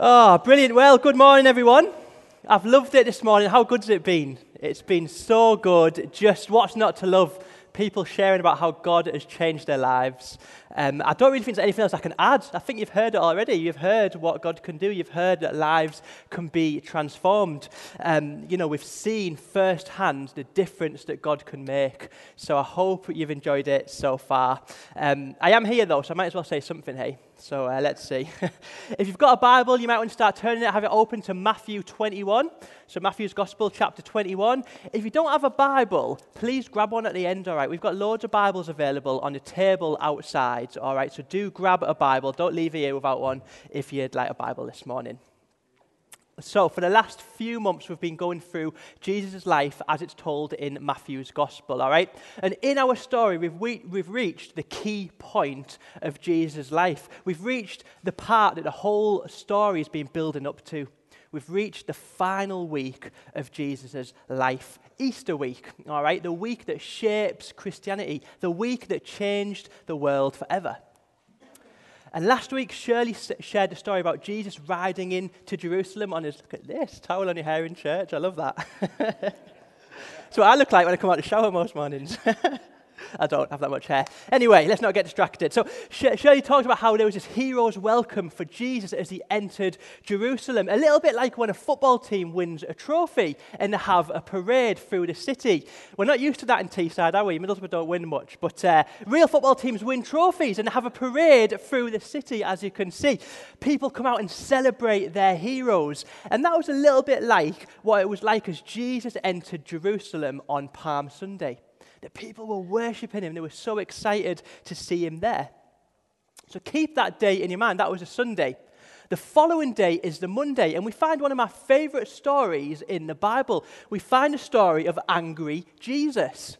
Oh, brilliant. Well, good morning, everyone. I've loved it this morning. How good's it been? It's been so good. Just what's not to love? People sharing about how God has changed their lives. Um, I don't really think there's anything else I can add. I think you've heard it already. You've heard what God can do. You've heard that lives can be transformed. Um, you know, we've seen firsthand the difference that God can make. So I hope you've enjoyed it so far. Um, I am here though, so I might as well say something, hey. So uh, let's see. if you've got a Bible, you might want to start turning it, have it open to Matthew 21. So, Matthew's Gospel, chapter 21. If you don't have a Bible, please grab one at the end, all right? We've got loads of Bibles available on the table outside, all right? So, do grab a Bible. Don't leave here without one if you'd like a Bible this morning. So, for the last few months, we've been going through Jesus' life as it's told in Matthew's Gospel, all right? And in our story, we've, we, we've reached the key point of Jesus' life. We've reached the part that the whole story has been building up to. We've reached the final week of Jesus' life, Easter week, all right? The week that shapes Christianity, the week that changed the world forever. And last week, Shirley shared a story about Jesus riding in to Jerusalem on his, look at this, towel on your hair in church. I love that. That's what I look like when I come out of the shower most mornings. I don't have that much hair. Anyway, let's not get distracted. So, Shirley talked about how there was this hero's welcome for Jesus as he entered Jerusalem. A little bit like when a football team wins a trophy and they have a parade through the city. We're not used to that in Teesside, are we? Middlesbrough don't win much. But uh, real football teams win trophies and have a parade through the city, as you can see. People come out and celebrate their heroes. And that was a little bit like what it was like as Jesus entered Jerusalem on Palm Sunday. The people were worshipping him. They were so excited to see him there. So keep that day in your mind. That was a Sunday. The following day is the Monday, and we find one of my favorite stories in the Bible. We find a story of angry Jesus.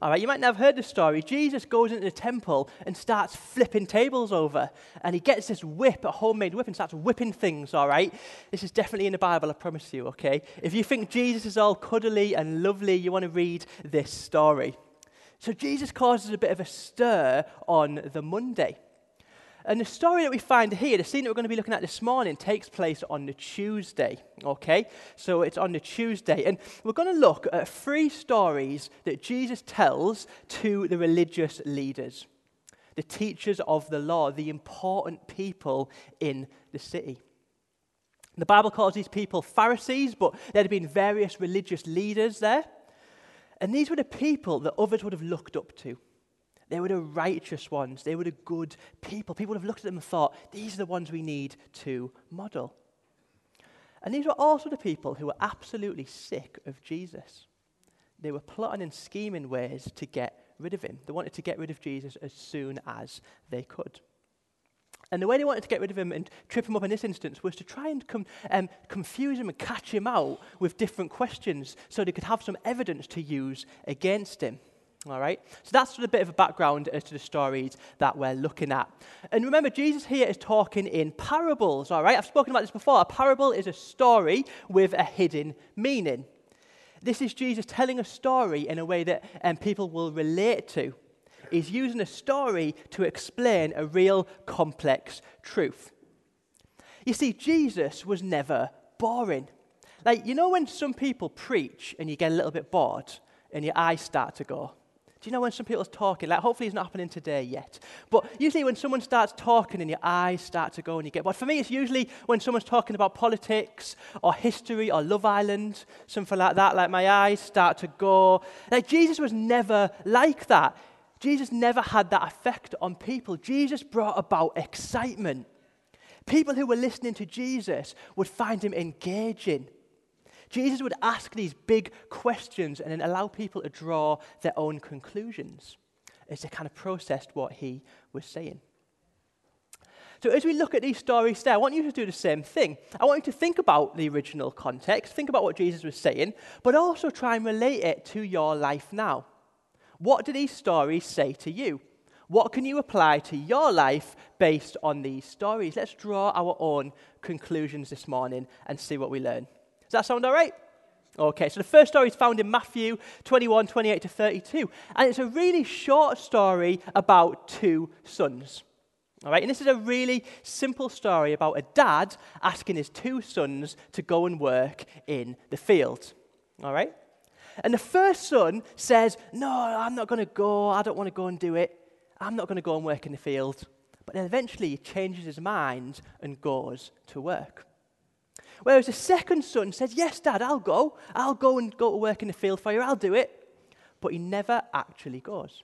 All right, you might not have heard the story. Jesus goes into the temple and starts flipping tables over. And he gets this whip, a homemade whip, and starts whipping things, all right? This is definitely in the Bible, I promise you, okay? If you think Jesus is all cuddly and lovely, you want to read this story. So Jesus causes a bit of a stir on the Monday. And the story that we find here, the scene that we're going to be looking at this morning, takes place on the Tuesday. Okay? So it's on the Tuesday. And we're going to look at three stories that Jesus tells to the religious leaders, the teachers of the law, the important people in the city. The Bible calls these people Pharisees, but there had been various religious leaders there. And these were the people that others would have looked up to. They were the righteous ones. They were the good people. People would have looked at them and thought, these are the ones we need to model. And these were also the people who were absolutely sick of Jesus. They were plotting and scheming ways to get rid of him. They wanted to get rid of Jesus as soon as they could. And the way they wanted to get rid of him and trip him up in this instance was to try and com- um, confuse him and catch him out with different questions so they could have some evidence to use against him. All right? So that's sort of a bit of a background as to the stories that we're looking at. And remember, Jesus here is talking in parables, all right? I've spoken about this before. A parable is a story with a hidden meaning. This is Jesus telling a story in a way that um, people will relate to. He's using a story to explain a real complex truth. You see, Jesus was never boring. Like, you know, when some people preach and you get a little bit bored and your eyes start to go? Do you know when some people are talking? Like, hopefully, it's not happening today yet. But usually, when someone starts talking and your eyes start to go and you get. But for me, it's usually when someone's talking about politics or history or Love Island, something like that. Like, my eyes start to go. Like, Jesus was never like that. Jesus never had that effect on people. Jesus brought about excitement. People who were listening to Jesus would find him engaging. Jesus would ask these big questions and then allow people to draw their own conclusions as they kind of processed what he was saying. So, as we look at these stories today, I want you to do the same thing. I want you to think about the original context, think about what Jesus was saying, but also try and relate it to your life now. What do these stories say to you? What can you apply to your life based on these stories? Let's draw our own conclusions this morning and see what we learn. Does that sound all right? Okay, so the first story is found in Matthew 21, 28 to 32. And it's a really short story about two sons. All right, and this is a really simple story about a dad asking his two sons to go and work in the field. All right? And the first son says, No, I'm not going to go. I don't want to go and do it. I'm not going to go and work in the field. But then eventually he changes his mind and goes to work. Whereas the second son says, Yes, dad, I'll go. I'll go and go to work in the field for you. I'll do it. But he never actually goes.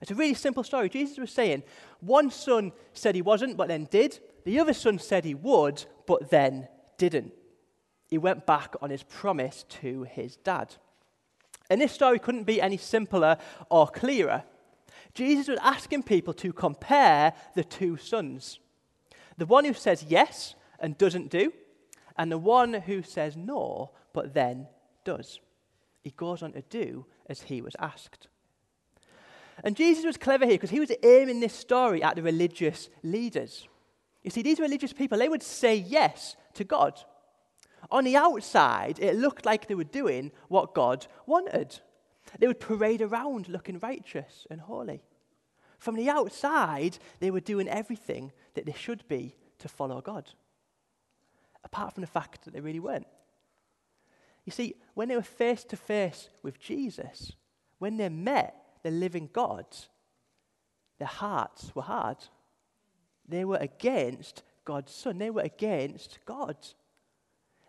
It's a really simple story. Jesus was saying one son said he wasn't, but then did. The other son said he would, but then didn't. He went back on his promise to his dad. And this story couldn't be any simpler or clearer. Jesus was asking people to compare the two sons the one who says yes and doesn't do, and the one who says no but then does. He goes on to do as he was asked. And Jesus was clever here because he was aiming this story at the religious leaders. You see, these religious people, they would say yes to God. On the outside, it looked like they were doing what God wanted. They would parade around looking righteous and holy. From the outside, they were doing everything that they should be to follow God, apart from the fact that they really weren't. You see, when they were face to face with Jesus, when they met the living God, their hearts were hard. They were against God's Son, they were against God.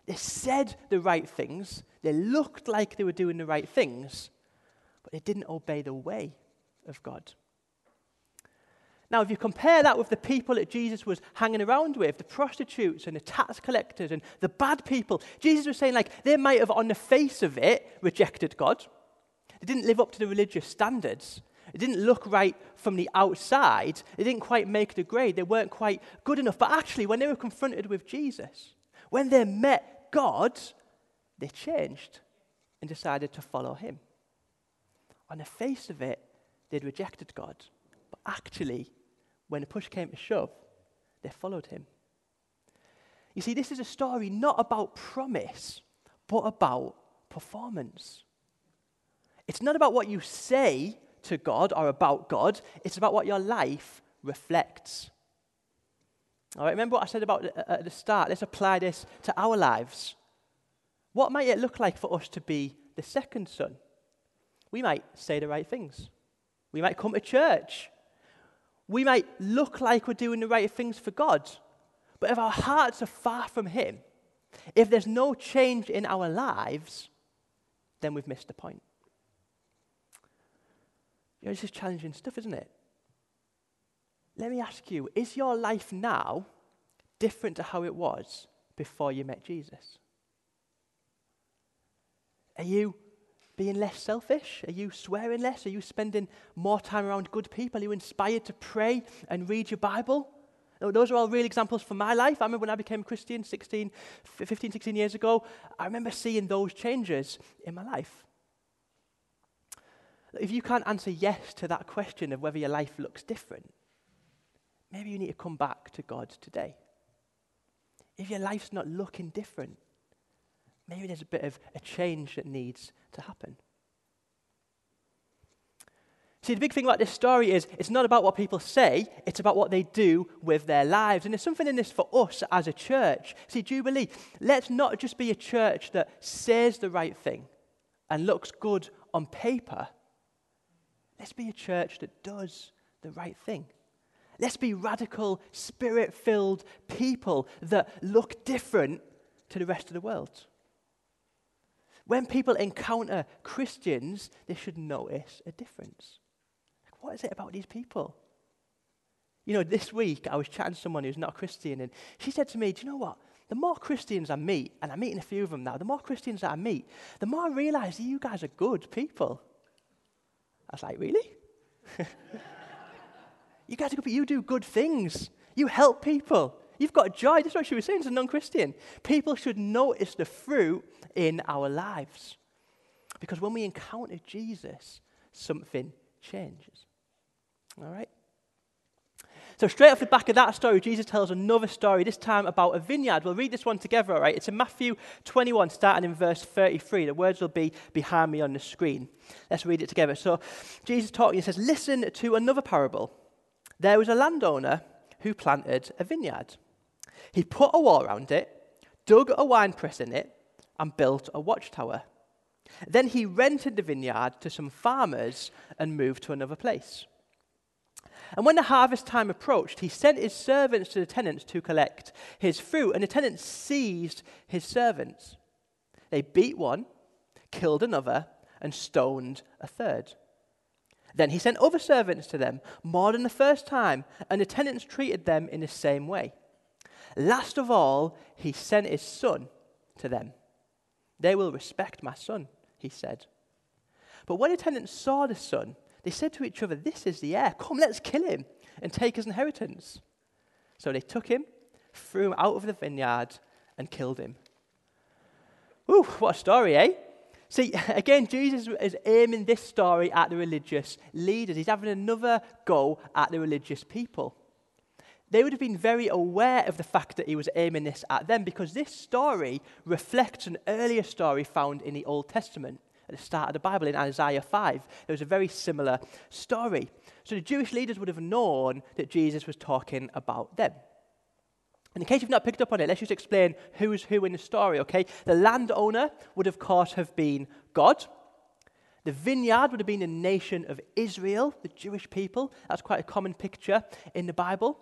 They said the right things, they looked like they were doing the right things, but they didn't obey the way of God. Now, if you compare that with the people that Jesus was hanging around with, the prostitutes and the tax collectors and the bad people, Jesus was saying, like, they might have, on the face of it, rejected God. They didn't live up to the religious standards. It didn't look right from the outside. They didn't quite make the grade. They weren't quite good enough. But actually, when they were confronted with Jesus, when they met God, they changed and decided to follow him. On the face of it, they'd rejected God. But actually, when the push came to shove, they followed him. You see, this is a story not about promise, but about performance. It's not about what you say to God or about God, it's about what your life reflects. All right, remember what I said about uh, at the start? Let's apply this to our lives. What might it look like for us to be the second son? We might say the right things. We might come to church. We might look like we're doing the right things for God. But if our hearts are far from Him, if there's no change in our lives, then we've missed the point. You know, this is challenging stuff, isn't it? Let me ask you is your life now different to how it was before you met Jesus? Are you being less selfish? Are you swearing less? Are you spending more time around good people? Are you inspired to pray and read your Bible? Those are all real examples from my life. I remember when I became Christian 16, 15, 16 years ago, I remember seeing those changes in my life. If you can't answer yes to that question of whether your life looks different, maybe you need to come back to God today. If your life's not looking different, maybe there's a bit of a change that needs to happen. See, the big thing about this story is it's not about what people say, it's about what they do with their lives. And there's something in this for us as a church. See, Jubilee, let's not just be a church that says the right thing and looks good on paper. Let's be a church that does the right thing. Let's be radical, spirit filled people that look different to the rest of the world. When people encounter Christians, they should notice a difference. Like, what is it about these people? You know, this week I was chatting to someone who's not a Christian, and she said to me, Do you know what? The more Christians I meet, and I'm meeting a few of them now, the more Christians that I meet, the more I realize that you guys are good people. I was like, Really? you guys are good, you do good things. You help people. You've got joy. That's what she was saying to a non Christian. People should notice the fruit in our lives. Because when we encounter Jesus, something changes. All right? So, straight off the back of that story, Jesus tells another story, this time about a vineyard. We'll read this one together, all right? It's in Matthew 21, starting in verse 33. The words will be behind me on the screen. Let's read it together. So, Jesus talking, he says, Listen to another parable. There was a landowner who planted a vineyard. He put a wall around it, dug a wine press in it, and built a watchtower. Then he rented the vineyard to some farmers and moved to another place. And when the harvest time approached, he sent his servants to the tenants to collect his fruit, and the tenants seized his servants. They beat one, killed another, and stoned a third. Then he sent other servants to them, more than the first time, and the tenants treated them in the same way. Last of all, he sent his son to them. They will respect my son, he said. But when the tenants saw the son, they said to each other, This is the heir. Come, let's kill him and take his inheritance. So they took him, threw him out of the vineyard, and killed him. Ooh, what a story, eh? See, again, Jesus is aiming this story at the religious leaders. He's having another go at the religious people. They would have been very aware of the fact that he was aiming this at them because this story reflects an earlier story found in the Old Testament at the start of the Bible in Isaiah 5. There was a very similar story. So the Jewish leaders would have known that Jesus was talking about them. And in case you've not picked up on it, let's just explain who's who in the story, okay? The landowner would, of course, have been God. The vineyard would have been the nation of Israel, the Jewish people. That's quite a common picture in the Bible.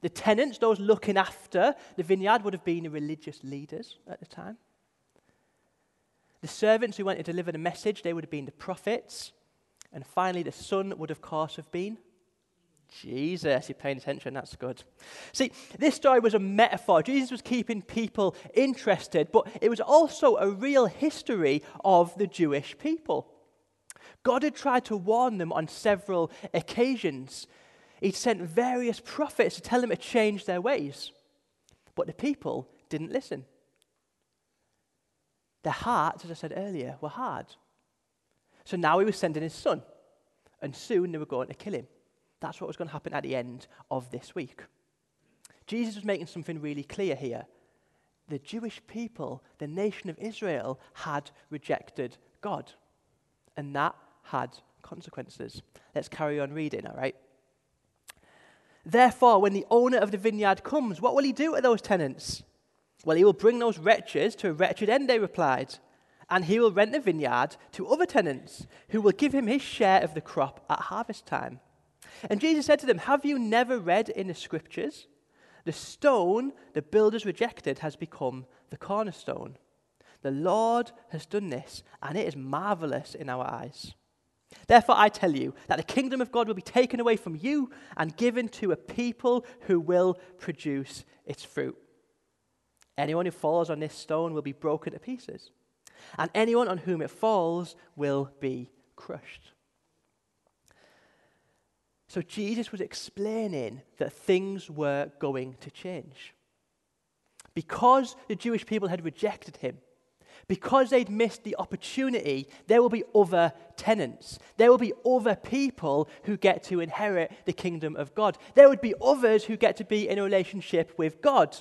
The tenants, those looking after the vineyard, would have been the religious leaders at the time. The servants who went to deliver the message, they would have been the prophets. And finally, the son would, of course, have been Jesus. You're paying attention, that's good. See, this story was a metaphor. Jesus was keeping people interested, but it was also a real history of the Jewish people. God had tried to warn them on several occasions. He'd sent various prophets to tell them to change their ways, but the people didn't listen. Their hearts, as I said earlier, were hard. So now he was sending his son, and soon they were going to kill him. That's what was going to happen at the end of this week. Jesus was making something really clear here. The Jewish people, the nation of Israel, had rejected God, and that had consequences. Let's carry on reading, all right? Therefore, when the owner of the vineyard comes, what will he do to those tenants? Well, he will bring those wretches to a wretched end, they replied, and he will rent the vineyard to other tenants who will give him his share of the crop at harvest time. And Jesus said to them, Have you never read in the scriptures? The stone the builders rejected has become the cornerstone. The Lord has done this, and it is marvelous in our eyes. Therefore, I tell you that the kingdom of God will be taken away from you and given to a people who will produce its fruit. Anyone who falls on this stone will be broken to pieces, and anyone on whom it falls will be crushed. So Jesus was explaining that things were going to change. Because the Jewish people had rejected him, because they'd missed the opportunity, there will be other tenants. There will be other people who get to inherit the kingdom of God. There would be others who get to be in a relationship with God.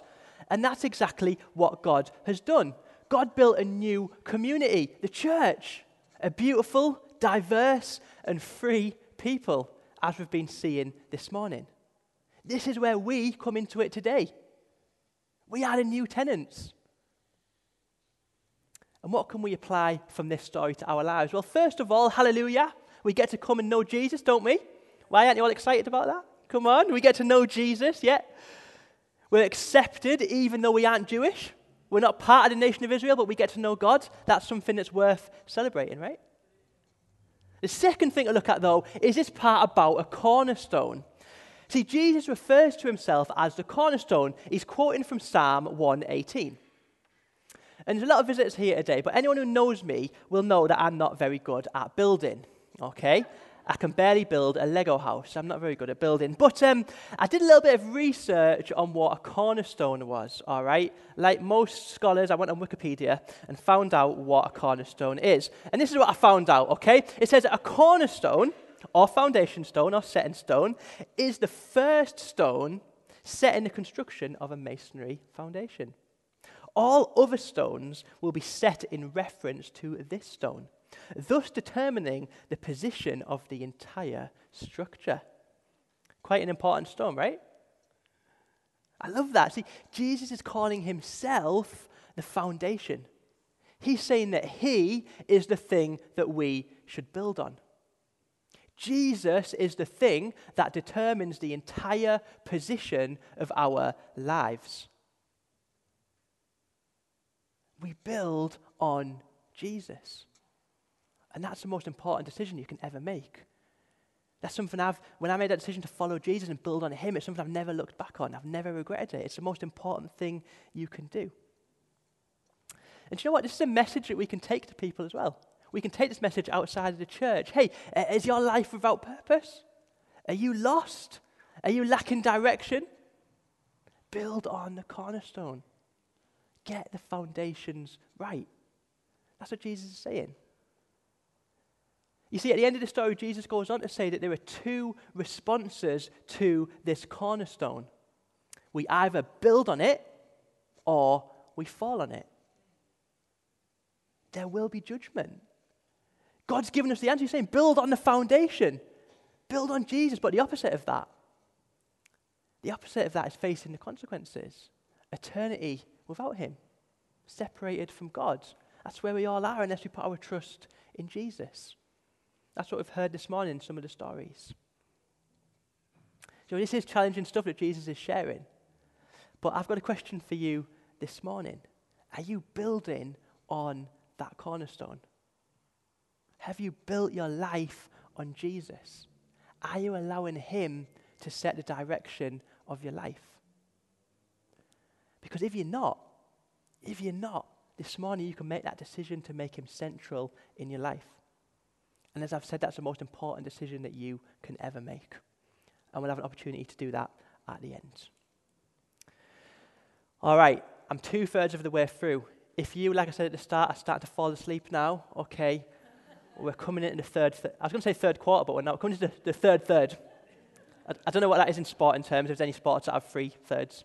And that's exactly what God has done. God built a new community, the church, a beautiful, diverse, and free people as we've been seeing this morning. This is where we come into it today. We are the new tenants. And what can we apply from this story to our lives? Well, first of all, hallelujah. We get to come and know Jesus, don't we? Why aren't you all excited about that? Come on, we get to know Jesus, yeah. We're accepted even though we aren't Jewish. We're not part of the nation of Israel, but we get to know God. That's something that's worth celebrating, right? The second thing to look at, though, is this part about a cornerstone. See, Jesus refers to himself as the cornerstone. He's quoting from Psalm 118. And there's a lot of visitors here today, but anyone who knows me will know that I'm not very good at building. Okay? I can barely build a Lego house. I'm not very good at building. But um, I did a little bit of research on what a cornerstone was, all right? Like most scholars, I went on Wikipedia and found out what a cornerstone is. And this is what I found out, okay? It says a cornerstone, or foundation stone, or setting stone, is the first stone set in the construction of a masonry foundation. All other stones will be set in reference to this stone thus determining the position of the entire structure. quite an important stone, right? I love that. See, Jesus is calling himself the foundation. He's saying that he is the thing that we should build on. Jesus is the thing that determines the entire position of our lives. We build on Jesus. And that's the most important decision you can ever make. That's something I've, when I made that decision to follow Jesus and build on Him, it's something I've never looked back on. I've never regretted it. It's the most important thing you can do. And you know what? This is a message that we can take to people as well. We can take this message outside of the church. Hey, uh, is your life without purpose? Are you lost? Are you lacking direction? Build on the cornerstone. Get the foundations right. That's what Jesus is saying. You see, at the end of the story, Jesus goes on to say that there are two responses to this cornerstone. We either build on it or we fall on it. There will be judgment. God's given us the answer. He's saying, build on the foundation, build on Jesus. But the opposite of that, the opposite of that is facing the consequences. Eternity without Him, separated from God. That's where we all are unless we put our trust in Jesus. That's what we've heard this morning in some of the stories. So, this is challenging stuff that Jesus is sharing. But I've got a question for you this morning. Are you building on that cornerstone? Have you built your life on Jesus? Are you allowing Him to set the direction of your life? Because if you're not, if you're not, this morning you can make that decision to make Him central in your life. And as I've said, that's the most important decision that you can ever make. And we'll have an opportunity to do that at the end. All right, I'm two thirds of the way through. If you, like I said at the start, are starting to fall asleep now, okay, we're coming into the third, th- I was going to say third quarter, but we're not. We're coming to the, the third third. I, I, don't know what that is in sport in terms, if there's any sports that have three thirds.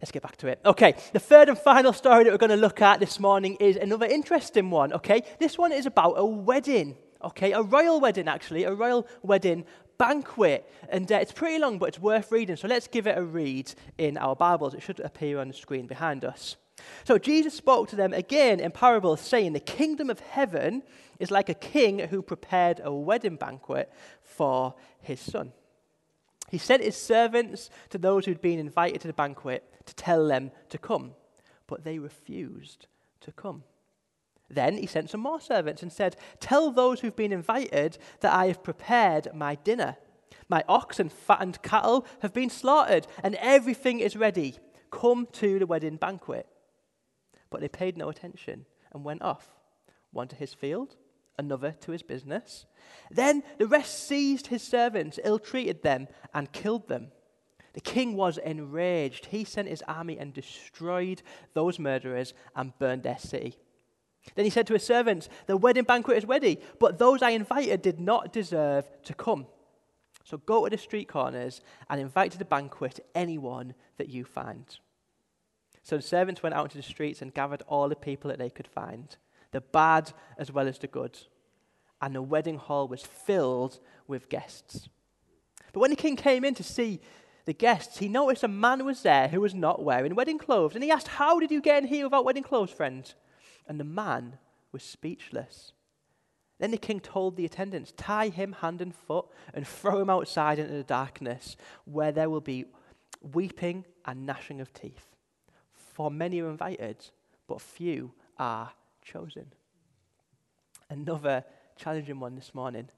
Let's get back to it. Okay, the third and final story that we're going to look at this morning is another interesting one, okay? This one is about a wedding. Okay, a royal wedding, actually, a royal wedding banquet. And uh, it's pretty long, but it's worth reading. So let's give it a read in our Bibles. It should appear on the screen behind us. So Jesus spoke to them again in parables, saying, The kingdom of heaven is like a king who prepared a wedding banquet for his son. He sent his servants to those who'd been invited to the banquet to tell them to come, but they refused to come. Then he sent some more servants and said, Tell those who've been invited that I have prepared my dinner. My ox and fattened cattle have been slaughtered, and everything is ready. Come to the wedding banquet. But they paid no attention and went off, one to his field, another to his business. Then the rest seized his servants, ill treated them, and killed them. The king was enraged. He sent his army and destroyed those murderers and burned their city. Then he said to his servants, The wedding banquet is ready, but those I invited did not deserve to come. So go to the street corners and invite to the banquet anyone that you find. So the servants went out into the streets and gathered all the people that they could find, the bad as well as the good. And the wedding hall was filled with guests. But when the king came in to see the guests, he noticed a man was there who was not wearing wedding clothes. And he asked, How did you get in here without wedding clothes, friend? and the man was speechless. Then the king told the attendants, Tie him hand and foot and throw him outside into the darkness, where there will be weeping and gnashing of teeth. For many are invited, but few are chosen. Another challenging one this morning.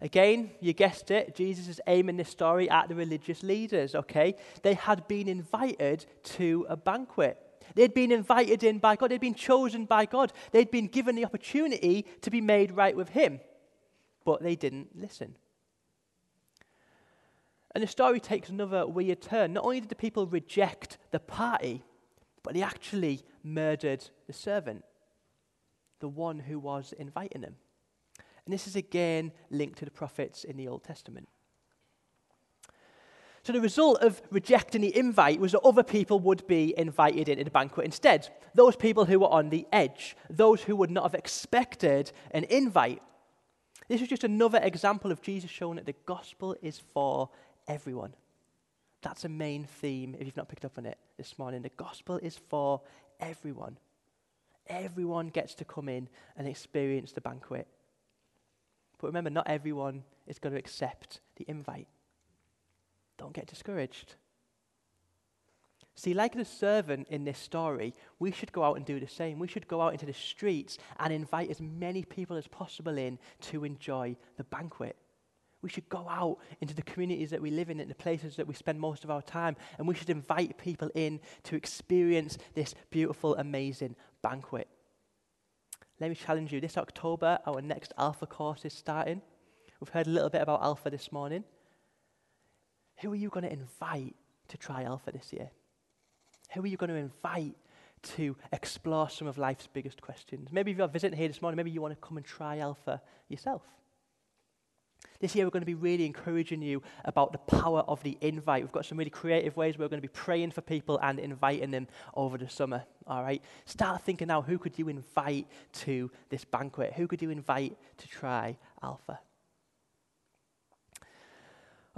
Again, you guessed it, Jesus is aiming this story at the religious leaders, okay? They had been invited to a banquet. They'd been invited in by God, they'd been chosen by God, they'd been given the opportunity to be made right with Him, but they didn't listen. And the story takes another weird turn. Not only did the people reject the party, but they actually murdered the servant, the one who was inviting them. And this is again linked to the prophets in the Old Testament. So the result of rejecting the invite was that other people would be invited into the banquet instead. Those people who were on the edge, those who would not have expected an invite. This is just another example of Jesus showing that the gospel is for everyone. That's a main theme if you've not picked up on it this morning. The gospel is for everyone. Everyone gets to come in and experience the banquet. But remember, not everyone is going to accept the invite. Don't get discouraged. See, like the servant in this story, we should go out and do the same. We should go out into the streets and invite as many people as possible in to enjoy the banquet. We should go out into the communities that we live in, in the places that we spend most of our time, and we should invite people in to experience this beautiful, amazing banquet. Let me challenge you. This October, our next Alpha course is starting. We've heard a little bit about Alpha this morning. Who are you going to invite to try Alpha this year? Who are you going to invite to explore some of life's biggest questions? Maybe if you're visiting here this morning, maybe you want to come and try Alpha yourself. This year, we're going to be really encouraging you about the power of the invite. We've got some really creative ways we're going to be praying for people and inviting them over the summer. All right? Start thinking now who could you invite to this banquet? Who could you invite to try Alpha?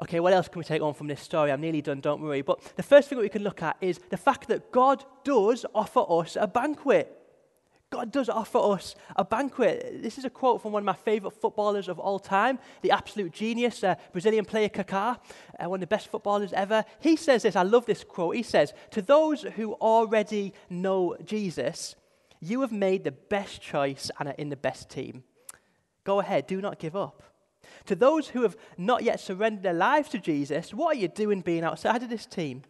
Okay, what else can we take on from this story? I'm nearly done, don't worry. But the first thing that we can look at is the fact that God does offer us a banquet. God does offer us a banquet. This is a quote from one of my favorite footballers of all time, the absolute genius, uh, Brazilian player Kaká, uh, one of the best footballers ever. He says this, I love this quote. He says, To those who already know Jesus, you have made the best choice and are in the best team. Go ahead, do not give up. To those who have not yet surrendered their lives to Jesus, what are you doing being outside of this team?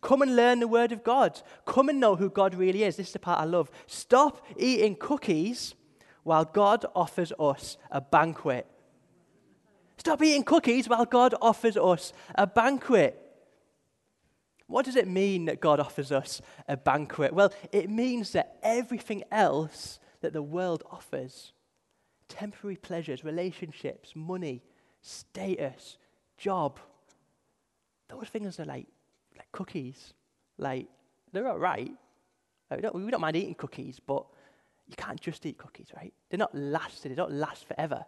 Come and learn the Word of God. Come and know who God really is. This is the part I love. Stop eating cookies while God offers us a banquet. Stop eating cookies while God offers us a banquet. What does it mean that God offers us a banquet? Well, it means that everything else that the world offers temporary pleasures, relationships, money, status, job those things are like cookies. Like, they're all right. Like, we, don't, we don't mind eating cookies, but you can't just eat cookies, right? They're not lasting, they don't last forever.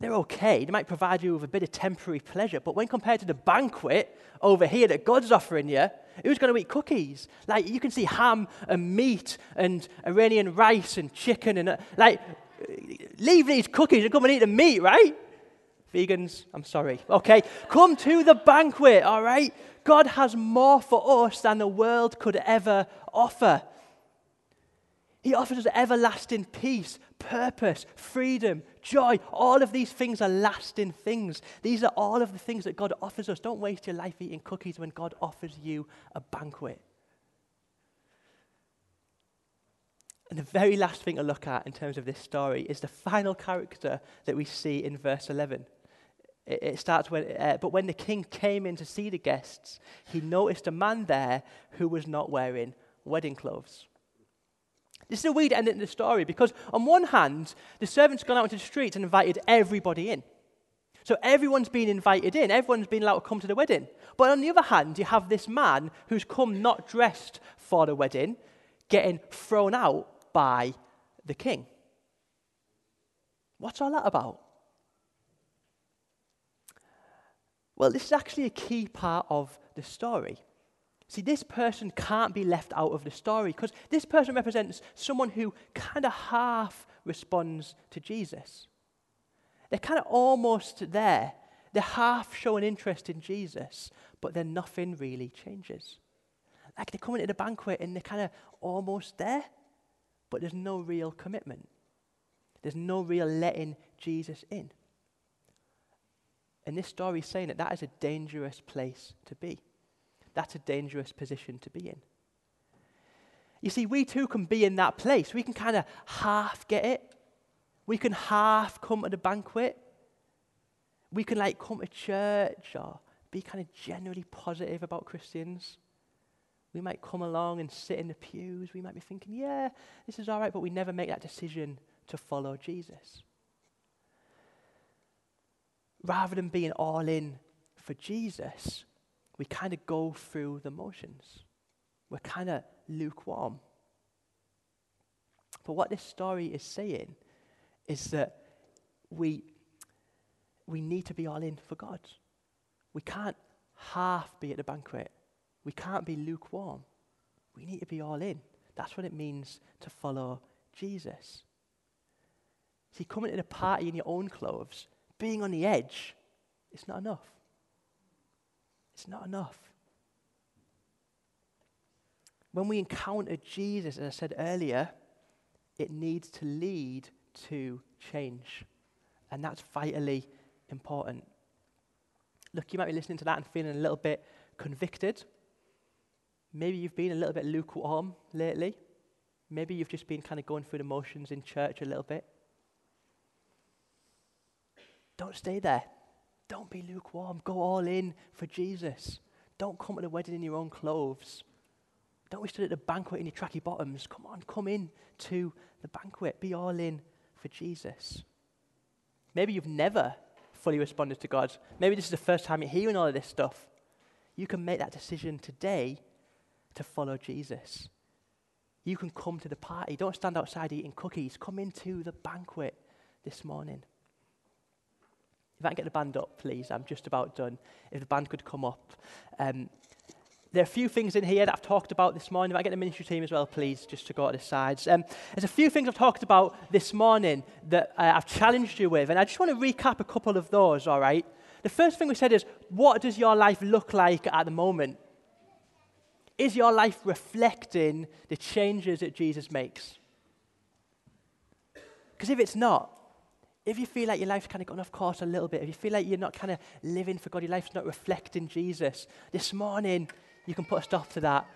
They're okay. They might provide you with a bit of temporary pleasure, but when compared to the banquet over here that God's offering you, who's going to eat cookies? Like, you can see ham and meat and Iranian rice and chicken and, uh, like, leave these cookies and come and eat the meat, right? Vegans, I'm sorry. Okay, come to the banquet, all right? God has more for us than the world could ever offer. He offers us everlasting peace, purpose, freedom, joy. All of these things are lasting things. These are all of the things that God offers us. Don't waste your life eating cookies when God offers you a banquet. And the very last thing to look at in terms of this story is the final character that we see in verse 11. It, it starts when, uh, but when the king came in to see the guests, he noticed a man there who was not wearing wedding clothes. This is a weird ending to the story because, on one hand, the servant's gone out into the streets and invited everybody in. So everyone's been invited in, everyone's been allowed to come to the wedding. But on the other hand, you have this man who's come not dressed for the wedding, getting thrown out by the king. What's all that about? Well, this is actually a key part of the story. See, this person can't be left out of the story because this person represents someone who kind of half responds to Jesus. They're kind of almost there. They're half showing interest in Jesus, but then nothing really changes. Like they're coming to the banquet and they're kind of almost there, but there's no real commitment. There's no real letting Jesus in. And this story is saying that that is a dangerous place to be. That's a dangerous position to be in. You see, we too can be in that place. We can kind of half get it. We can half come to the banquet. We can like come to church or be kind of generally positive about Christians. We might come along and sit in the pews. We might be thinking, yeah, this is all right, but we never make that decision to follow Jesus rather than being all in for Jesus, we kind of go through the motions. We're kind of lukewarm. But what this story is saying is that we, we need to be all in for God. We can't half be at the banquet. We can't be lukewarm. We need to be all in. That's what it means to follow Jesus. See, coming to the party in your own clothes, being on the edge, it's not enough. It's not enough. When we encounter Jesus, as I said earlier, it needs to lead to change. And that's vitally important. Look, you might be listening to that and feeling a little bit convicted. Maybe you've been a little bit lukewarm lately. Maybe you've just been kind of going through the motions in church a little bit. Don't stay there. Don't be lukewarm. Go all in for Jesus. Don't come to the wedding in your own clothes. Don't be stood at the banquet in your tracky bottoms. Come on, come in to the banquet. Be all in for Jesus. Maybe you've never fully responded to God. Maybe this is the first time you're hearing all of this stuff. You can make that decision today to follow Jesus. You can come to the party. Don't stand outside eating cookies. Come into the banquet this morning. If I can get the band up, please. I'm just about done. If the band could come up. Um, there are a few things in here that I've talked about this morning. If I get the ministry team as well, please, just to go to the sides. Um, there's a few things I've talked about this morning that uh, I've challenged you with, and I just want to recap a couple of those, all right? The first thing we said is, what does your life look like at the moment? Is your life reflecting the changes that Jesus makes? Because if it's not, if you feel like your life's kind of gone off course a little bit, if you feel like you're not kind of living for God, your life's not reflecting Jesus, this morning you can put a stop to that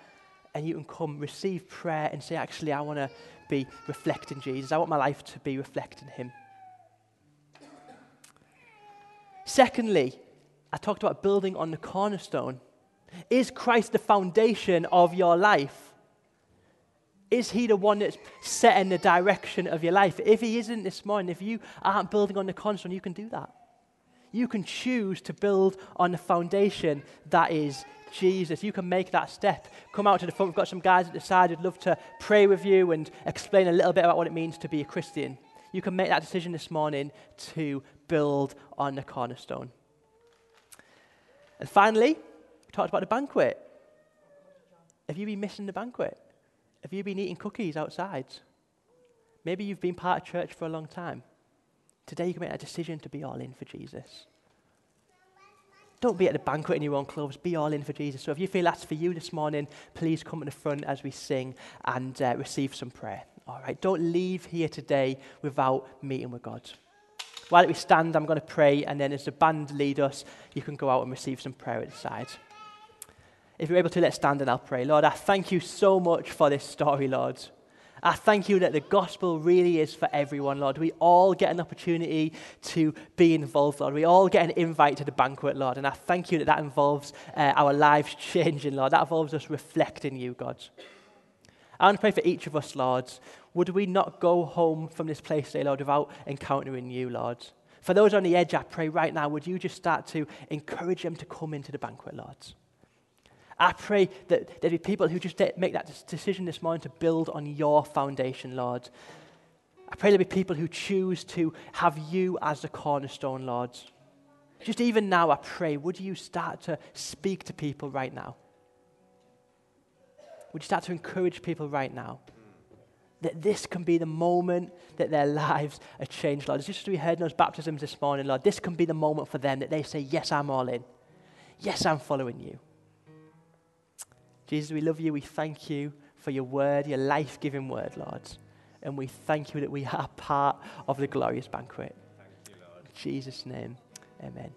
and you can come receive prayer and say, actually, I want to be reflecting Jesus. I want my life to be reflecting Him. Secondly, I talked about building on the cornerstone. Is Christ the foundation of your life? Is he the one that's setting the direction of your life? If he isn't this morning, if you aren't building on the cornerstone, you can do that. You can choose to build on the foundation that is Jesus. You can make that step. Come out to the front. We've got some guys at the side who'd love to pray with you and explain a little bit about what it means to be a Christian. You can make that decision this morning to build on the cornerstone. And finally, we talked about the banquet. Have you been missing the banquet? Have you been eating cookies outside? Maybe you've been part of church for a long time. Today you can make a decision to be all in for Jesus. Don't be at the banquet in your own clothes. Be all in for Jesus. So if you feel that's for you this morning, please come to the front as we sing and uh, receive some prayer. All right. Don't leave here today without meeting with God. While we stand, I'm going to pray, and then as the band lead us, you can go out and receive some prayer at the side. If you're able to, let's stand and I'll pray. Lord, I thank you so much for this story, Lord. I thank you that the gospel really is for everyone, Lord. We all get an opportunity to be involved, Lord. We all get an invite to the banquet, Lord. And I thank you that that involves uh, our lives changing, Lord. That involves us reflecting you, God. I want to pray for each of us, Lord. Would we not go home from this place today, Lord, without encountering you, Lord? For those on the edge, I pray right now, would you just start to encourage them to come into the banquet, Lord? I pray that there'd be people who just make that decision this morning to build on your foundation, Lord. I pray there'd be people who choose to have you as the cornerstone, Lord. Just even now, I pray, would you start to speak to people right now? Would you start to encourage people right now? That this can be the moment that their lives are changed, Lord. Just as we heard in those baptisms this morning, Lord, this can be the moment for them that they say, Yes, I'm all in. Yes, I'm following you. Jesus, we love you. We thank you for your word, your life giving word, Lord. And we thank you that we are part of the glorious banquet. You, In Jesus' name, amen.